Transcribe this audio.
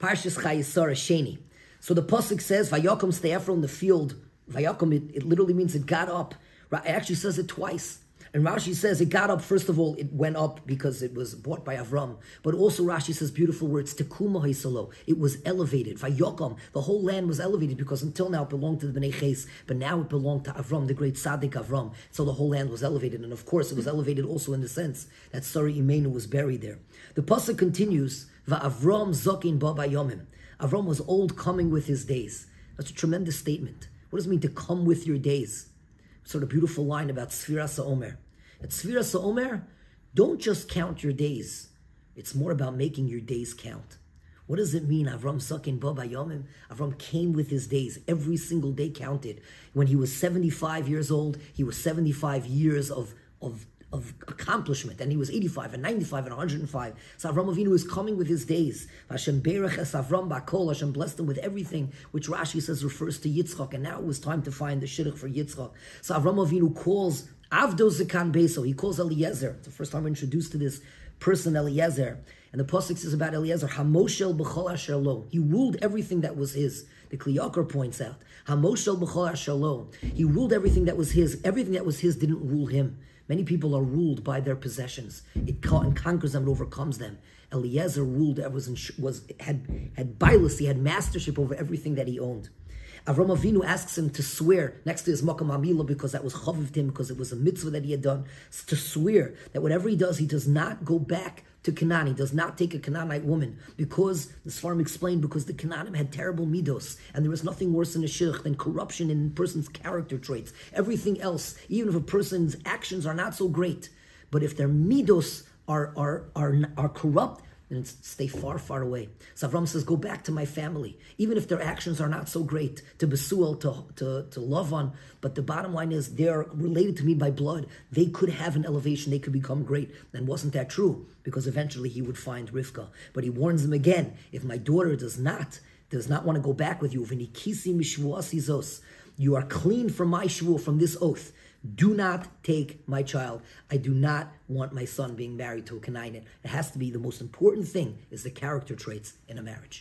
Parshas Chayei Sarah Sheni. So the pasuk says, "Vayakom Ste'efro in the field." Vayakom, it, it literally means it got up. Right? It actually says it twice. And Rashi says it got up, first of all, it went up because it was bought by Avram. But also Rashi says beautiful words, Tekuma. It was elevated. Vayokam, the whole land was elevated because until now it belonged to the Bnei Ches, but now it belonged to Avram, the great Tzaddik Avram. So the whole land was elevated. And of course, it was elevated also in the sense that Sarah Imeinu was buried there. The Pasuk continues, Va'avram Zokin Baba Yomim. Avram was old coming with his days. That's a tremendous statement. What does it mean to come with your days? Sort of beautiful line about Sfiras Ha'omer. At Sfiras Ha'omer, don't just count your days. It's more about making your days count. What does it mean? Avram Sakin Baba Yomim. Avram came with his days. Every single day counted. When he was 75 years old, he was 75 years of, of, of accomplishment. And he was 85 and 95 and 105. So Avram Avinu is coming with his days. Hashem Berech es Avram Bakol. Hashem blessed him with everything, which Rashi says refers to Yitzchak. And now it was time to find the shidduch for Yitzchak. So Avram Avinu calls Avdo Zakan Beso. He calls Eliezer. It's the first time we're introduced to this person, Eliezer. And the Pasuk says about Eliezer, Hamoshel B'chol Asher Lo. He ruled everything that was his. The Kli Yakar points out, Hamoshel B'chol Asher Lo. He ruled everything that was his. Everything that was his didn't rule him. Many people are ruled by their possessions. It conquers them, it overcomes them. Eliezer ruled, was, was had had bilus, he had mastership over everything that he owned. Avram Avinu asks him to swear next to his Makam Amila because that was chaviv him, because it was a mitzvah that he had done, to swear that whatever he does, he does not go back to Canaan. He does not take a Canaanite woman because, the Sfarim explained, because the Canaanim had terrible midos, and there is nothing worse in a shirk than corruption in a person's character traits. Everything else, even if a person's actions are not so great, but if their midos are, are, are, are corrupt, and stay far, far away. So Avram says, go back to my family, even if their actions are not so great, to Besuel, to, to, to Lavan. But the bottom line is they're related to me by blood. They could have an elevation, they could become great. And wasn't that true? Because eventually he would find Rivka. But he warns them again, if my daughter does not, does not want to go back with you, you are clean from my shvuah, from this oath. Do not take my child. I do not want my son being married to a Canaan. It has to be the most important thing is the character traits in a marriage.